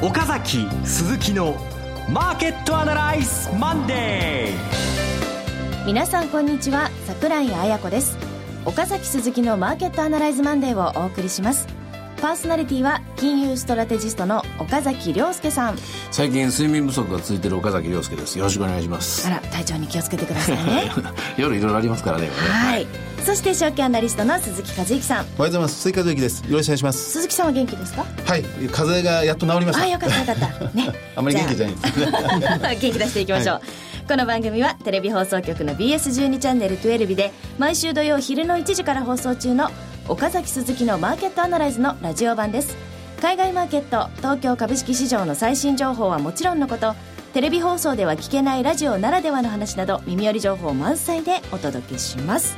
岡崎鈴木のマーケットアナライズマンデー。皆さんこんにちは桜井彩子です。岡崎鈴木のマーケットアナライズマンデーをお送りします。パーソナリティは金融ストラテジストの岡崎亮介さん。最近睡眠不足が続いている岡崎亮介です。よろしくお願いします。あら体調に気をつけてくださいね。夜いろいろありますからね。はい、そして証券アナリストの鈴木和之さん。おはようございます。鈴木和之です。よろしくお願いします。鈴木さんは元気ですか？はい。風邪がやっと治りました。あよかったよかった。ね。あんまり元気じゃないです 元気出していきましょう、はい。この番組はテレビ放送局の BS12 チャンネル12で毎週土曜昼の1時から放送中の岡崎鈴木のマーケットアナライズのラジオ版です。海外マーケット東京株式市場の最新情報はもちろんのことテレビ放送では聞けないラジオならではの話など耳寄り情報満載でお届けします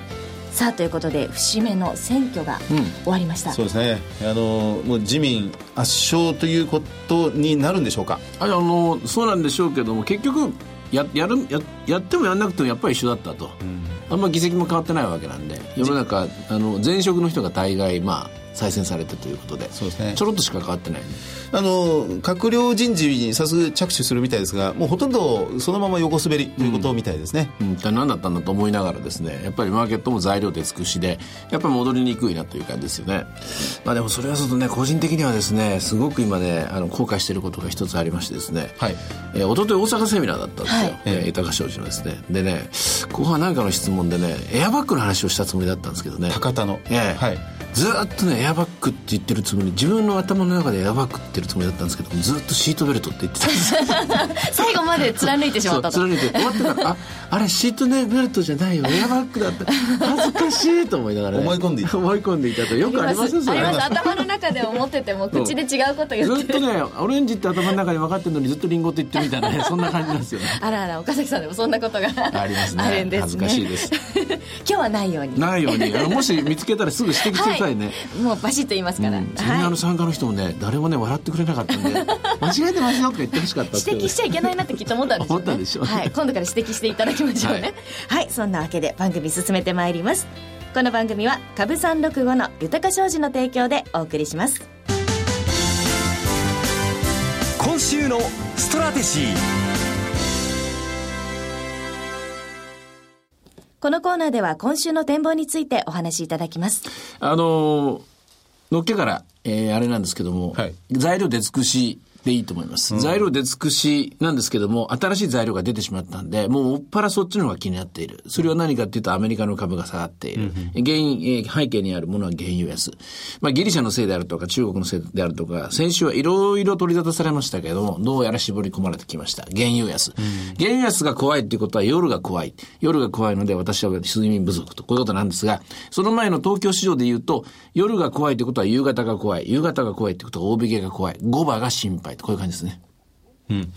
さあということで節目の選挙が終わりました、うん、そうですね。あのもう自民圧勝ということになるんでしょうか？あのそうなんでしょうけども結局ややるややってもやんなくてもやっぱり一緒だったと、うん、あんま議席も変わってないわけなんで世の中あの前職の人が大概まあ再選されてということで。そうです、ね、ちょろっとしか変わってない、ね、あの閣僚人事に早速着手するみたいですがもうほとんどそのまま横滑りということみたいですね、うん、うん、何だったんだと思いながらですねやっぱりマーケットも材料で尽くしでやっぱり戻りにくいなという感じですよね、まあ、でもそれはちょっとね個人的にはですねすごく今ねあの後悔していることが一つありましてですね、はい。えー、一昨日大阪セミナーだったんですよ、はい、えー、豊商事のですね。でね後半何かの質問でねエアバッグの話をしたつもりだったんですけどね。高田の。ええ。ー、はいずっとねエアバッグって言ってるつもり自分の頭の中でエアバッグって言ってるつもりだったんですけどずっとシートベルトって言ってたんです 最後まで貫いてしまったと。貫いて終わってからあ あれシートベルトじゃないよ。エアバッグだった。恥ずかしいと思いながら、ね、思い込んでいた。思い込んでいたと。よくありますあります。頭の中で思ってても口で違うこと言ってずっとねオレンジって頭の中に分かってるのにずっとリンゴって言ってるみたいなね そんな感じなんですよね。あらあら岡崎さんでもそんなことが。ありますね。あるんです、ね、恥ずかしいです。今日はないように。ないように。もし見つけたらすぐ指摘してさいね、はい、もうバシッと言いますから、うん、セミナーの参加の人もね誰もね笑ってくれなかったんで。間違えてますよとか言ってほしかった指摘しちゃいけないなってきっと思ったんでしょう、ね、思ったんでしょう、はい、今度から指摘していただきましょうね。はい、はい、そんなわけで番組進めてまいります。この番組は株三六五の豊か商事の提供でお送りします。今週のストラテジーこのコーナーでは今週の展望についてお話しいただきます。あの、のっけから、えー、あれなんですけども、はい、材料出尽くしでいいと思います。うん、材料出尽くしなんですけども、新しい材料が出てしまったんで、もう、おっぱらそっちの方が気になっている。それは何かっていうと、アメリカの株が下がっている。うん、原因、えー、背景にあるものは原油安。まあ、ギリシャのせいであるとか、中国のせいであるとか、先週はいろいろ取り沙汰されましたけども、どうやら絞り込まれてきました。原油安。うん、原油安が怖いっていうことは、夜が怖い。夜が怖いので、私は睡眠不足と、こういうことなんですが、その前の東京市場で言うと、夜が怖いってことは夕方が怖い。夕方が怖いってことは大引けが怖い。5番が心配と、こういう感じですね。うん。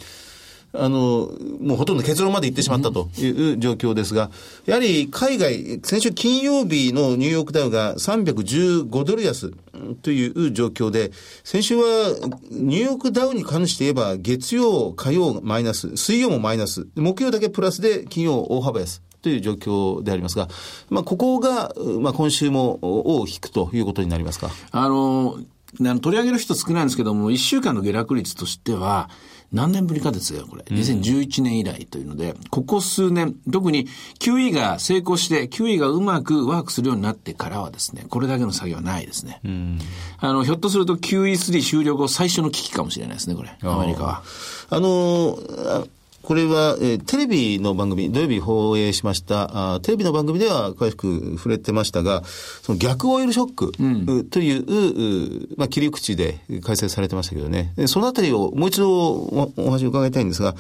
あの、もうほとんど結論まで行ってしまったという状況ですが、やはり海外、先週金曜日のニューヨークダウが315ドル安という状況で、先週はニューヨークダウに関して言えば、月曜、火曜マイナス、水曜もマイナス、木曜だけプラスで金曜大幅安。という状況でありますが、まあ、ここが、まあ、今週も尾を引くということになりますか？あの、取り上げる人少ないんですけども、1週間の下落率としては、何年ぶりかですよ、これ。2011年以来というので、ここ数年、特に QE が成功して、QE がうまくワークするようになってからはですね、これだけの作業はないですね。あの、ひょっとすると QE3 終了後最初の危機かもしれないですね、これ。アメリカは。あのこれは、えー、テレビの番組、土曜日放映しましたあ、テレビの番組では詳しく触れてましたが、その逆オイルショック、うん、という、まあ、切り口で開催されてましたけどね、そのあたりをもう一度おお話を伺いたいんですが、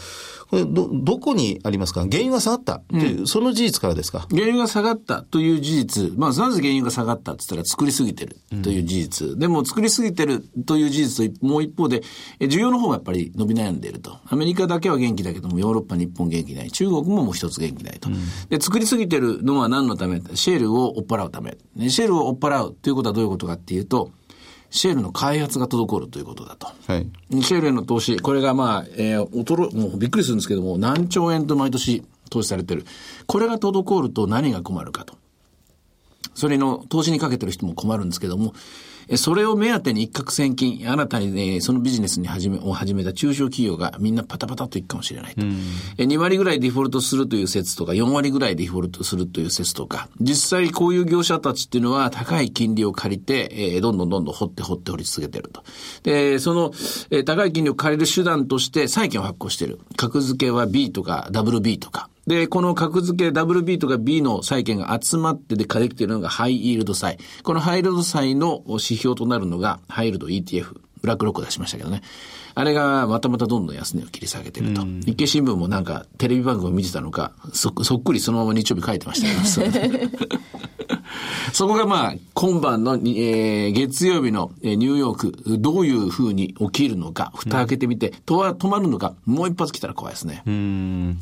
これど、どこにありますか？原油が下がったという、うん、その事実からですか？原油が下がったという事実、まあ、なぜ原油が下がったって言ったら作りすぎてるという事実。うん、でも、作りすぎてるという事実と、もう一方で、需要の方がやっぱり伸び悩んでいると。アメリカだけは元気だけども、ヨーロッパ、日本元気ない。中国ももう一つ元気ないと。うん、で、作りすぎてるのは何のため？シェールを追っ払うため。シェールを追っ払うということはどういうことかっていうと、シェールの開発が滞るということだと。はい、シェールへの投資、これがまあ、えー、衰もうびっくりするんですけども、何兆円と毎年投資されてる。これが滞ると何が困るかと。それの投資にかけてる人も困るんですけども、それを目当てに一攫千金、新たに、ね、そのビジネスに始め、を始めた中小企業がみんなパタパタといくかもしれないと。うん、2割ぐらいデフォルトするという説とか、4割ぐらいデフォルトするという説とか、実際こういう業者たちっていうのは高い金利を借りて、えー、どんどんどんどん掘って掘って掘り続けてると。で、その、えー、高い金利を借りる手段として債券を発行してる。格付けは B とか WB とか。で、この格付け WB とか B の債券が集まってでできているのがハイイールド債。このハイイールド債の指標となるのがハイイールド ETF。ブラックロック出しましたけどね。あれがまたまたどんどん安値を切り下げてると。日経新聞もなんかテレビ番組を見てたのか、そそっくりそのまま日曜日書いてましたけど。そこがまあ、今晩の、えー、月曜日のニューヨーク、どういうふうに起きるのか、蓋開けてみて、とは止まるのか、もう一発来たら怖いですね。うん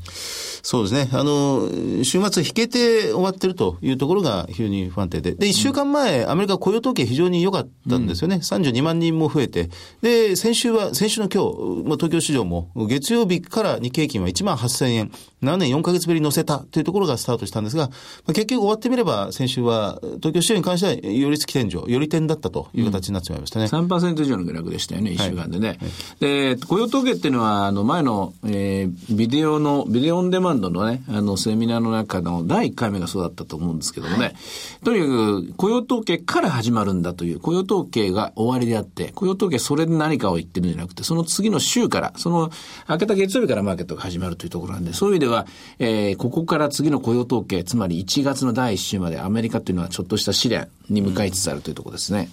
そうですね。あの、週末引けて終わってるというところが非常に不安定で。で、一週間前、アメリカ雇用統計非常に良かったんですよね。うん、32万人も増えて。で、先週は、先週の今日、まあ、東京市場も月曜日から日経平均は1万8000円、7年4ヶ月ぶりに乗せたというところがスタートしたんですが、まあ、結局終わってみれば、先週は東京市場に関しては、寄り付き天井、寄り点だったという形になってしまいましたね。うん、3%以上の下落でしたよね、1週間でね。はいで、雇用統計っていうのは、あの、前の、えー、ビデオの、ビデオオンデマンドのね、あの、セミナーの中の第1回目がそうだったと思うんですけどもね、はい、とにかく、雇用統計から始まるんだという、雇用統計が終わりであって、雇用統計それで何かを言ってるんじゃなくて、その次の週から、その、明けた月曜日からマーケットが始まるというところなんで、そういう意味では、えー、ここから次の雇用統計、つまり1月の第1週までアメリカっていうのはちょっとした試練に向かいつつあるというところですね。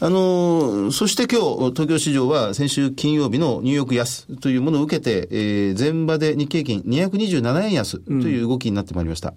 あのそして今日、東京市場は先週金曜日のニューヨーク安というものを受けて、えー、前場で日経平均227円安という動きになってまいりました。うん、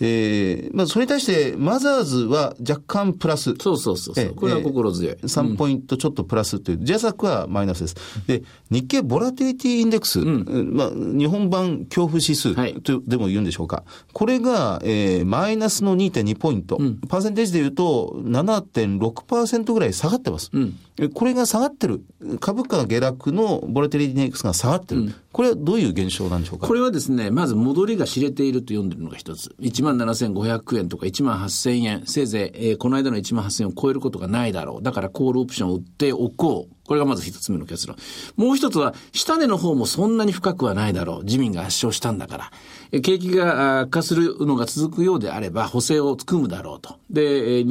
えー、まあ、それに対して、マザーズは若干プラス。そうそうそうそう。これは心強い。えー、3ポイントちょっとプラスという、ジャザックはマイナスです。で、日経ボラティリティインデックス、うん、まあ、日本版恐怖指数とでも言うんでしょうか。これが、えー、マイナスの2.2ポイント。うん、パーセンテージで言うと7.6%ぐらい下がってます。うん、これが下がってる。株価下落のボラティリティインデックスが下がってる。うん、これはどういう現象なんでしょうか？これはですね、まず戻りが知れていると読んでるのが一つ。17,500円とか18,000円。せいぜい、えー、この間の18,000円を超えることがないだろう。だからコールオプションを売っておこう。これがまず一つ目の結論。もう一つは、下値の方もそんなに深くはないだろう。自民が圧勝したんだから。景気が悪化するのが続くようであれば、補正を組むだろうと。で、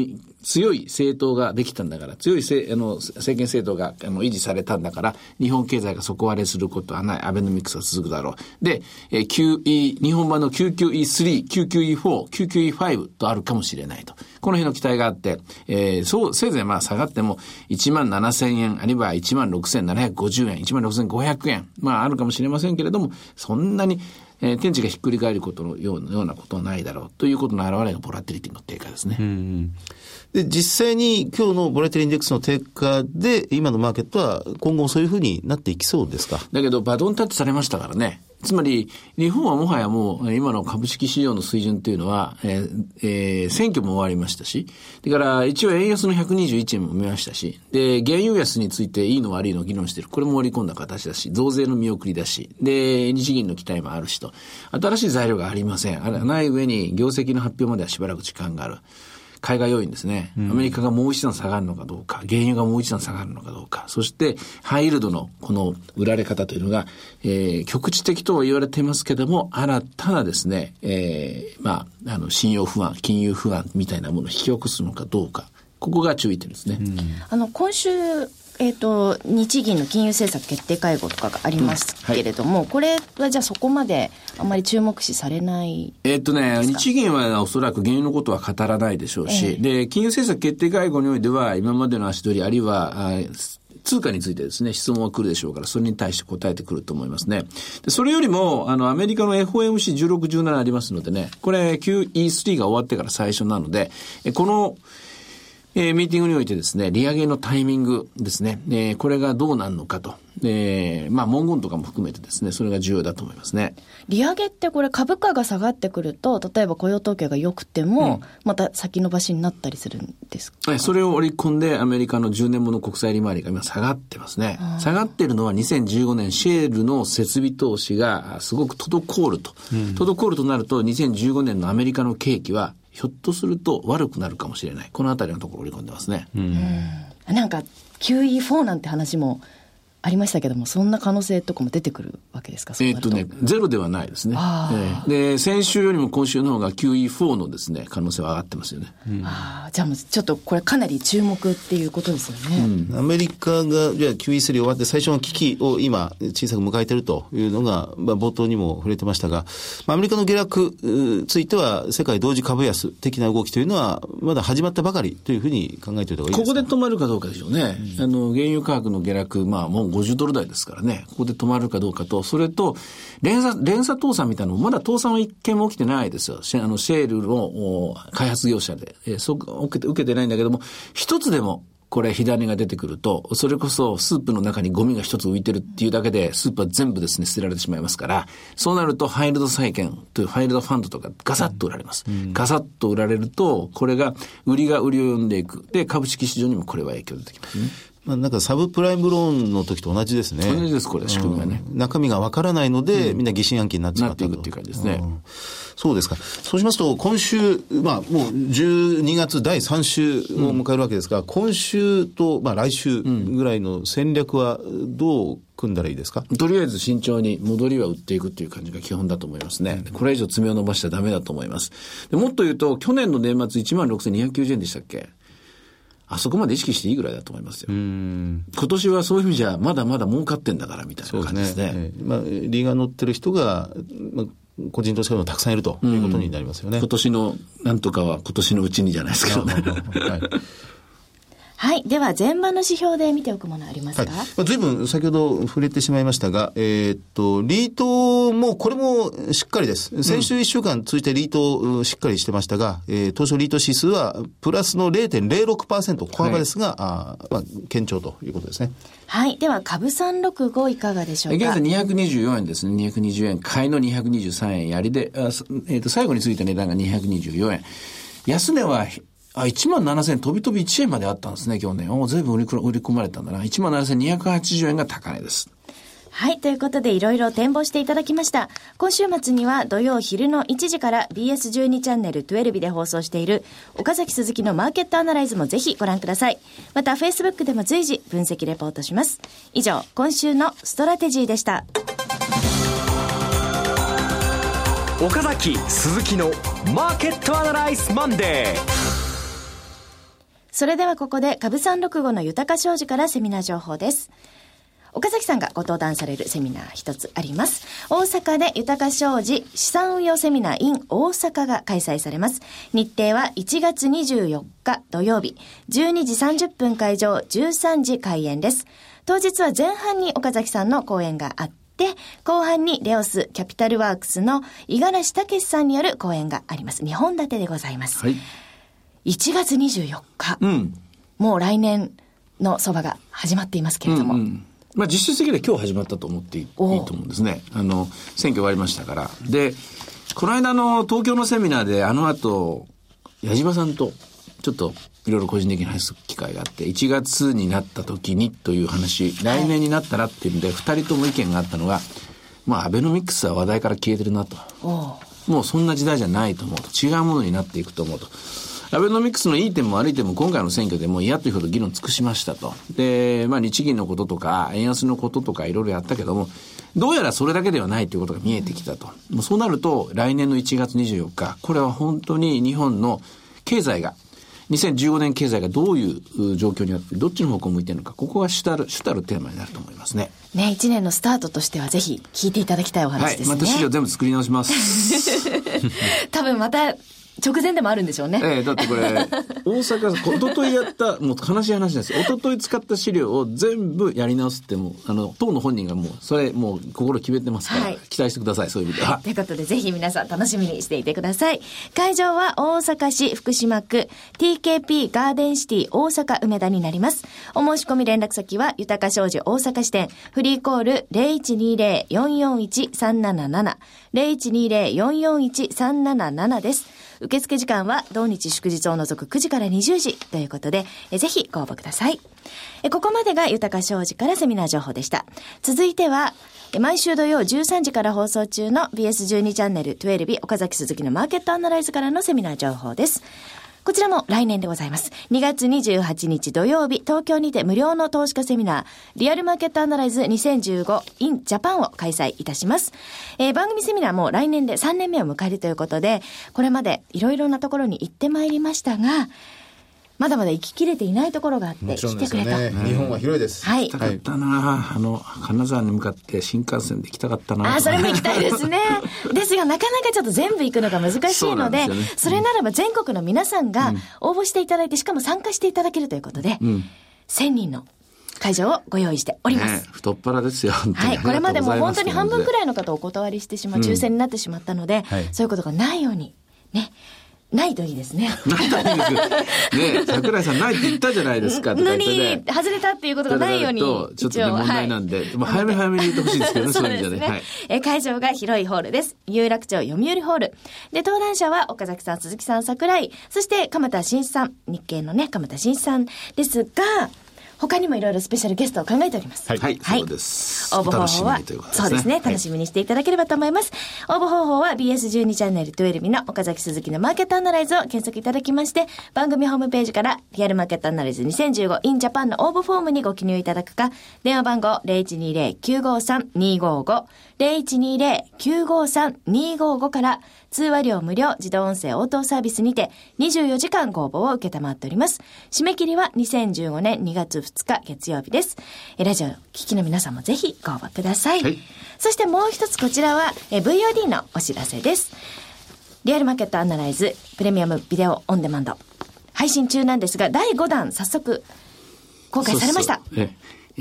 強い政党ができたんだから、強いあの政権政党があの維持されたんだから、日本経済が底割れすることはない、アベノミクスが続くだろう。で、え QE、日本版の QQE3、QQE4、QQE5 とあるかもしれないと。この辺の期待があって、えー、そう、せいぜいまあ下がっても1万7千円、あるいは1万6750円、1万6500円、まああるかもしれませんけれども、そんなにえー、天地がひっくり返ることのようなようなことはないだろうということの表れがボラティリティの低下ですね。で、実際に今日のボラティリインデックスの低下で、今のマーケットは今後そういうふうになっていきそうですか？だけど、バドンタッチされましたからね。つまり、日本はもはやもう、今の株式市場の水準というのは、えーえー、選挙も終わりましたし、だから一応円安の121円も見ましたし、で、原油安についていいの悪いの議論してる。これも盛り込んだ形だし、増税の見送りだし、で、日銀の期待もあるしと、新しい材料がありません。あない上に、業績の発表まではしばらく時間がある。海外要因ですね。アメリカがもう一段下がるのかどうか、原油がもう一段下がるのかどうか、そしてハイイールドのこの売られ方というのが、えー、局地的とは言われていますけれども、新たなですね、えー、まあ、あの、信用不安、金融不安みたいなものを引き起こすのかどうか、ここが注意点ですね。うん、あの、今週、えーと、日銀の金融政策決定会合とかがありますけれども、うんはい、これはじゃあそこまであまり注目視されないえっ、とね、日銀はおそらく原油のことは語らないでしょうし、えー、で、金融政策決定会合においては、今までの足取り、あるいは、通貨についてですね、質問が来るでしょうから、それに対して答えてくると思いますね。でそれよりも、あの、アメリカの FOMC16、17ありますのでね、これ QE3 が終わってから最初なので、この、えー、ミーティングにおいてですね、利上げのタイミングですね、えー、これがどうなるのかと。えー、まあ文言とかも含めてですね、それが重要だと思いますね。利上げってこれ株価が下がってくると、例えば雇用統計が良くても、また先延ばしになったりするんですか、はい、それを織り込んでアメリカの10年もの国債利回りが今下がってますね。下がってるのは2015年シェールの設備投資がすごく滞ると。うん、滞るとなると2015年のアメリカの景気はひょっとすると悪くなるかもしれない。このあたりのところを織り込んでますね。うん。なんか QE4 なんて話もありましたけども、そんな可能性とかも出てくるわけですか？えっとね、ゼロではないですね。えー、で、先週よりも今週の方が QE4 のですね、可能性は上がってますよね。うん、ああ、じゃあもうちょっとこれかなり注目っていうことですよね。うん、アメリカが、じゃあ QE3 終わって最初の危機を今、小さく迎えているというのが、まあ冒頭にも触れてましたが、まあ、アメリカの下落については、世界同時株安的な動きというのは、まだ始まったばかりというふうに考えておいた方がいいですか？ここで止まるかどうかでしょうね。うん、あの、原油価格の下落、まあもう50ドル台ですからね、ここで止まるかどうかと、それと、連鎖、連鎖倒産みたいなのも、まだ倒産は一件も起きてないですよ。あの、シェールの開発業者で。えー、そ受けて、受けてないんだけども、一つでも、これ、火種が出てくると、それこそスープの中にゴミが一つ浮いてるっていうだけで、スープは全部ですね、捨てられてしまいますから、そうなると、ハイルド債券というファイルドファンドとかガサッと売られます。うん、ガサッと売られると、これが、売りが売りを呼んでいく。で、株式市場にもこれは影響出てきますね。まあ、なんかサブプライムローンの時と同じですね。同じです、これ、仕組みがね。中身がわからないので、みんな疑心暗鬼になっちまっいくっていう感じですね。そうですか。そうしますと、今週、まあ、もう12月第3週を迎えるわけですが、今週と、まあ、来週ぐらいの戦略はどう組んだらいいですか、とりあえず慎重に戻りは売っていくっていう感じが基本だと思いますね。これ以上爪を伸ばしちゃダメだと思います。でもっと言うと、去年の年末1万6290円でしたっけ？あそこまで意識していいぐらいだと思いますよ。今年はそういう意味じゃ、まだまだ儲かってんだからみたいな感じですね。すねまあ、リーが乗ってる人が、まあ個人投資家もたくさんいるということになりますよね。今年の、なんとかは今年のうちにじゃないですけどね。はい はい。では、前場の指標で見ておくものありますか、はいまあ、随分先ほど触れてしまいましたが、えー、っと、リートも、これもしっかりです。先週1週間通じてリートしっかりしてましたが、えー、当初リート指数はプラスの0.06%小幅ですが、はい、あまあ、堅調ということですね。はい。では、株365いかがでしょうか？現在224円ですね。220円。買いの223円やりで、あえー、と最後についた値段が224円。安値はあ、1万7000飛び飛び1円まであったんですね、去年。おずいぶん売り込まれたんだな。1万7280円が高値です。はい。ということで、いろいろ展望していただきました。今週末には土曜昼の1時から BS12 チャンネル12で放送している岡崎鈴木のマーケットアナライズもぜひご覧ください。また、Facebook でも随時分析レポートします。以上、今週のストラテジーでした。岡崎鈴木のマーケットアナライズマンデー。それではここで株三六五の豊か商事からセミナー情報です。岡崎さんがご登壇されるセミナー一つあります。大阪で豊か商事資産運用セミナー in 大阪が開催されます。日程は1月24日土曜日、12時30分会場、13時開演です。当日は前半に岡崎さんの講演があって、後半にレオスキャピタルワークスの五十嵐武さんによる講演があります。2本立てでございます。はい1月24日、うん、もう来年の相場が始まっていますけれども。うんうんまあ、実質的には今日始まったと思っていいと思うんですね。あの、選挙終わりましたから。で、この間の東京のセミナーで、あの後、矢島さんと、ちょっと、いろいろ個人的に話す機会があって、1月になった時にという話、来年になったらっていうんで、二人とも意見があったのが、まあ、アベノミクスは話題から消えてるなと。もうそんな時代じゃないと思うと。違うものになっていくと思うと。アベノミクスのいい点も悪い点も今回の選挙でも嫌というほど議論尽くしましたと。で、まあ日銀のこととか、円安のこととかいろいろやったけども、どうやらそれだけではないということが見えてきたと。もうそうなると、来年の1月24日、これは本当に日本の経済が、2015年経済がどういう状況になって、どっちの方向を向いてるのか、ここが主たる、主たるテーマになると思いますね。ね、1年のスタートとしてはぜひ聞いていただきたいお話ですね。はい、また資料全部作り直します。多分また直前でもあるんでしょうね。ええだってこれ、大阪、おとといやった、もう悲しい話です。おととい使った資料を全部やり直すってもあの、党の本人がもう、それ、もう心決めてますから、はい、期待してください、そういう意味では。ということで、ぜひ皆さん楽しみにしていてください。会場は大阪市福島区 TKP ガーデンシティ大阪梅田になります。お申し込み連絡先は、豊か商事大阪支店、フリーコール0120-441-377、0120-441-377です。受付時間は同日祝日を除く9時から20時ということで、ぜひご応募ください。ここまでが豊か商事からセミナー情報でした。続いては、毎週土曜13時から放送中の BS12 チャンネル12日岡崎鈴木のマーケットアナライズからのセミナー情報です。こちらも来年でございます。2月28日土曜日、東京にて無料の投資家セミナー、リアルマーケットアナライズ 2015in Japan を開催いたします。えー、番組セミナーも来年で3年目を迎えるということで、これまでいろいろなところに行ってまいりましたが、まだまだ行ききれていないところがあって、来てくれた。日本は広いです。はい。行きたかったなあの、金沢に向かって新幹線で行きたかったなあ、それも行きたいですね。ですが、なかなかちょっと全部行くのが難しいので、そ、ね,、れならば全国の皆さんが応募していただいて、しかも参加していただけるということで、うん、1000人の会場をご用意しております。ね、太っ腹ですよ。はい。これまでも本当に半分くらいの方お断りしてしまう、抽選になってしまったので、うんはい、そういうことがないように、ね、ないといいですね。ないといいですね桜井さんないって言ったじゃないですか。無理、外れたっていうことがないように。ちょっとね、問題なんで、まあ、早め早めに言ってほしいですけどね、そういう意味でね。はい、え会場が広いホールです。有楽町読売ホール。で、登壇者は岡崎さん、鈴木さん、桜井、そして鎌田新さん、日経のね、鎌田新さんですが、他にもいろいろスペシャルゲストを考えております。はい、はい、そうです。応募方法は、そうですね、楽しみにしていただければと思います。応募方法は BS12 チャンネル12日の岡崎鈴木のマーケットアナライズを検索いただきまして、番組ホームページからリアルマーケットアナライズ 2015in Japan の応募フォームにご記入いただくか、電話番号0120-953-255、0120-953-255から通話料無料自動音声応答サービスにて24時間ご応募を受けたまっております。締め切りは2015年2月2日月曜日です。えラジオ聞きの皆さんもぜひご応募ください。はい、そしてもう一つこちらはえ VOD のお知らせです。リアルマーケットアナライズプレミアムビデオオンデマンド配信中なんですが第5弾早速公開されました。そうそう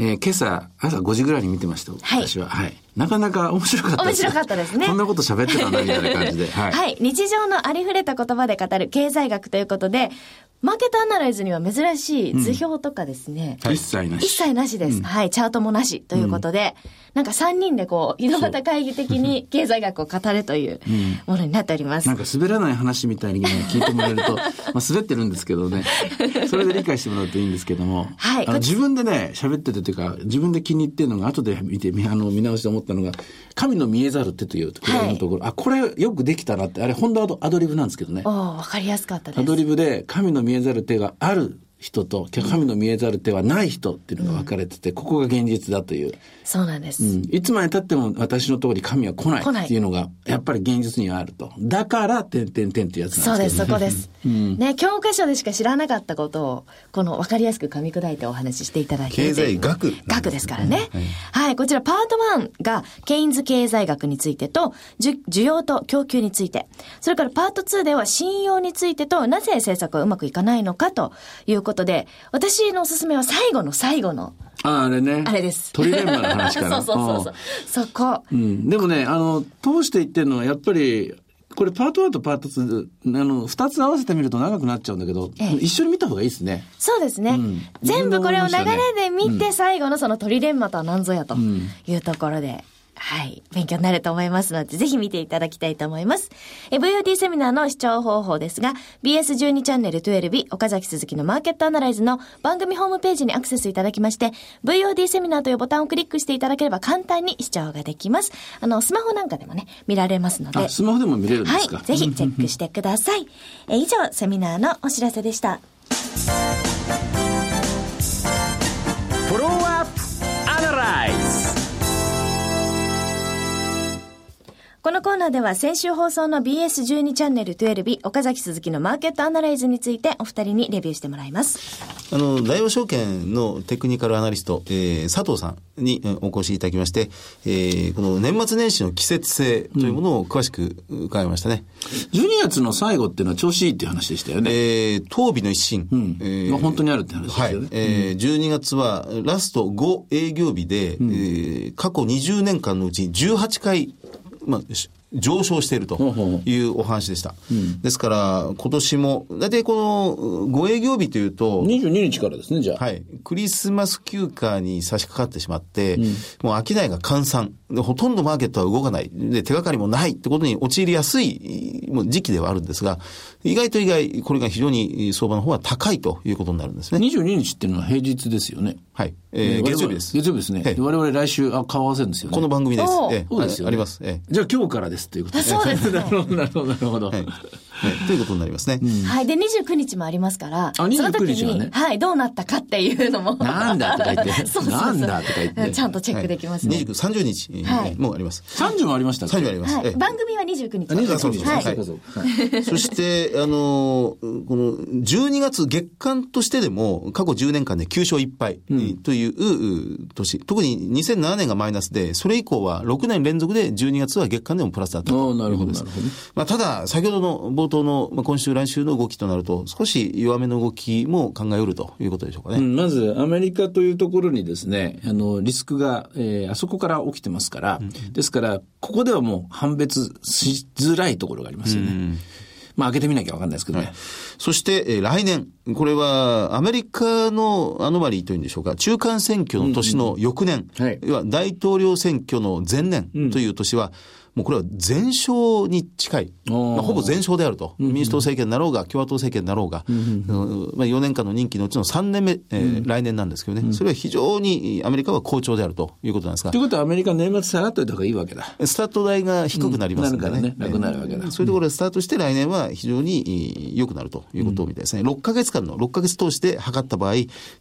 えー、今朝、朝5時ぐらいに見てました、はい、私は。はい。なかなか面白かったです。面白かったですね。こんなこと喋ってたんだ、みたいな感じで。はい。はい。日常のありふれた言葉で語る経済学ということで、マーケットアナライズには珍しい図表とかですね。うん、一切なし。一切なしです、うん。はい。チャートもなしということで、うん、なんか3人でこう、井戸端会議的に経済学を語るというものになっております。なんか滑らない話みたいに、聞いてもらえると、まあ滑ってるんですけどね。それで理解してもらうといいんですけども。はい。自分でね、喋っててというか、自分で気に入ってるのが、後で見て、あの、見直して思ったのが、神の見えざる手というところのところ、はい、あ、これよくできたなって、あれ、本当はアドリブなんですけどね。おわかりやすかったです。アドリブで、神の見えざる手がある人と神の見えざる手はない人っていうのが分かれてて、うん、ここが現実だという。そうなんです。うん、いつまで経っても私の通り神は来ないっていうのが、やっぱり現実にはあると。だから、てんてんてんってやつなんです、ね、そうです、そこです。うん、ね、教科書でしか知らなかったことを、この分かりやすく噛み砕いてお話ししていただいて。経済学。学ですからね。はい、はい、こちらパート1が、ケインズ経済学についてと、需要と供給について。それからパート2では信用についてと、なぜ政策がうまくいかないのかということで、私のおすすめは最後の最後の。ああ、あれね。あれです。鳥レンマの話かな。そうそうそうそう。そこ。うん。でもね、あの、通していってるのはやっぱり、これパート1とパート2、あの、二つ合わせてみると長くなっちゃうんだけど、ええ、一緒に見た方がいいですね。そうですね。うん、全部これを流れで見て、最後のその鳥レンマとは何ぞやというところで。はい。勉強になると思いますので、ぜひ見ていただきたいと思います。VOD セミナーの視聴方法ですが、BS12 チャンネル12岡崎鈴木のマーケットアナライズの番組ホームページにアクセスいただきまして、VOD セミナーというボタンをクリックしていただければ簡単に視聴ができます。あの、スマホなんかでもね、見られますので。スマホでも見れるんですか？はい。ぜひチェックしてください。え以上、セミナーのお知らせでした。のコーナーでは先週放送の BS12 チャンネル12岡崎鈴木のマーケットアナライズについてお二人にレビューしてもらいます。あの、大和証券のテクニカルアナリスト、えー、佐藤さんにお越しいただきまして、えー、この年末年始の季節性というものを詳しく伺いましたね。うん、12月の最後っていうのは調子いいっていう話でしたよね。えー、当日の一新。うん、えー、本当にあるって話ですよね。はい。えー、12月はラスト5営業日で、うん、えー、過去20年間のうち18回まあ、上昇しているというお話でした。うん、ですから、今年も、大体この5営業日というと、22日からですね、じゃあ。はい。クリスマス休暇に差し掛かってしまって、うん、もう商いが閑散。で、ほとんどマーケットは動かない。で、手がかりもないってことに陥りやすい時期ではあるんですが、意外と意外、これが非常に相場の方は高いということになるんですね。22日っていうのは平日ですよね。はい。えー、月曜日です。月曜日ですね。我々来週、あ、顔合わせるんですよね。この番組です。えそうですよ、あります。えじゃあ今日からですということで。そうですね。なるほど、なるほど、なるほど。はいはい、ということになりますね。はい。で、29日もありますから、あ、29日はね。はい、どうなったかっていうのも。なんだとか言って。そうそうなんだとか言って。ちゃんとチェックできますね。29、30日もあります。30もありましたか ?30 あります。番組は29日。29日。はい。そして、あの、この12月月間としてでも、過去10年間で9勝1敗という年、特に2007年がマイナスで、それ以降は6年連続で12月は月間でもプラスだったということです。まあ、ただ、先ほどの冒頭の、まあ、今週来週の動きとなると、少し弱めの動きも考えうるということでしょうかね。うん、まず、アメリカというところにですね、あの、リスクが、えー、あそこから起きてますから、うん、ですから、ここではもう判別しづらいところがありますよね。うんまあ、開けてみなきゃわかんないですけどね。はい、そして、えー、来年、これはアメリカのアノマリーというんでしょうか、中間選挙の年の翌年、うんうん。はい、は大統領選挙の前年という年は、うんもうこれは全勝に近い、まあ、ほぼ全勝であると、民主党政権になろうが、共和党政権になろうが、うんまあ、4年間の任期のうちの3年目、えー、来年なんですけどね、それは非常にアメリカは好調であるということなんですが。ということは、アメリカ、年末下がっといた方がいいわけだ。スタート代が低くなりますからね。ね楽なるわけだ。そういうところでスタートして、来年は非常に良くなるということみたいですね。6か月間の、6か月通して測った場合、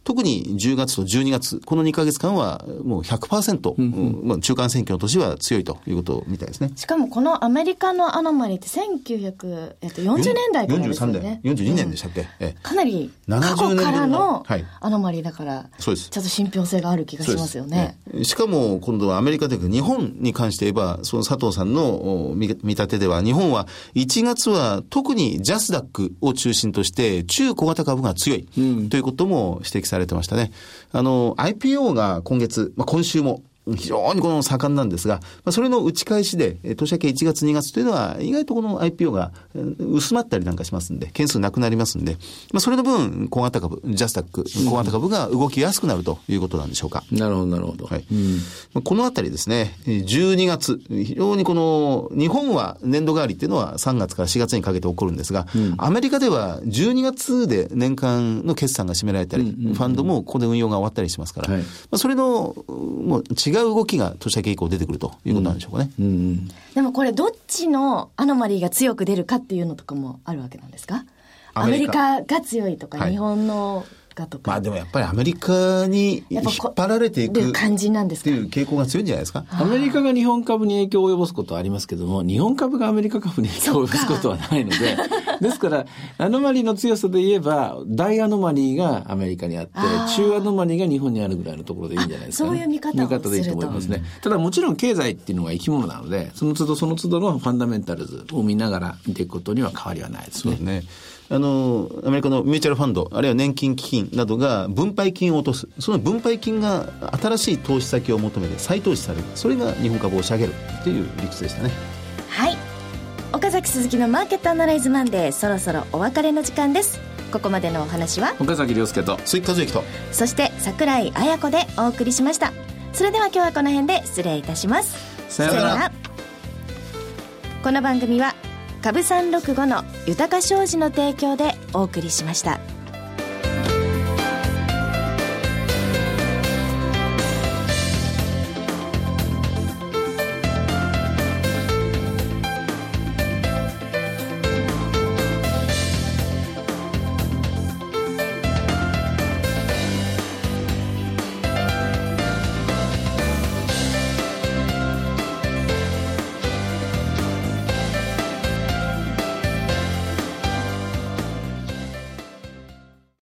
特に10月と12月、この2か月間はもう100%、うん。うん。まあ、中間選挙の年は強いということみたいですね。しかもこのアメリカのアノマリって1940年代からですよね。43年、42年でしたっけ、うん、かなり過去からのアノマリだから、そうです。ちょっと信憑性がある気がしますよね。しかも今度はアメリカというか日本に関して言えば、その佐藤さんの見立てでは、日本は1月は特にジャスダックを中心として中小型株が強いということも指摘されてましたね。あの、IPO が今月、まあ、今週も非常にこの盛んなんですが、まあ、それの打ち返しで、年明け1月2月というのは、意外とこの IPO が薄まったりなんかしますんで、件数なくなりますんで、まあ、それの分、小型株、ジャスタック、小型株が動きやすくなるということなんでしょうか。なるほど、なるほど。はい。うん、このあたりですね、12月、非常にこの、日本は年度代わりっていうのは3月から4月にかけて起こるんですが、うん、アメリカでは12月で年間の決算が占められたり、ファンドもここで運用が終わったりしますから、はい、まあ、それの、もう違うう動きが年明け以降出てくるということなんでしょうかね。うんうん、でもこれどっちのアノマリーが強く出るかっていうのとかもあるわけなんですか？アメリカ。が強いとか、日本のかとか。まあでもやっぱりアメリカに引っ張られていく感じなんですっていう傾向が強いんじゃないですか？アメリカが日本株に影響を及ぼすことはありますけども、日本株がアメリカ株に影響を及ぼすことはないので、ですから、アノマリーの強さで言えば、大アノマリーがアメリカにあって、中アノマリーが日本にあるぐらいのところでいいんじゃないですか、ね、そういう見方見方でいいと思いますね。ただもちろん経済っていうのは生き物なので、その都度その都度のファンダメンタルズを見ながら見ていくことには変わりはないですね。そうね。あの、アメリカのミューチャルファンド、あるいは年金基金などが分配金を落とす。その分配金が新しい投資先を求めて再投資される。それが日本株を押し上げるという理屈でしたね。はい。岡崎鈴木のマーケットアナライズマンデー、そろそろお別れの時間です。ここまでのお話は？岡崎亮介と鈴木和之とそして櫻井彩子でお送りしましたそれでは今日はこの辺で失礼いたしますさようならこの番組は株三六五の豊か商事の提供でお送りしました。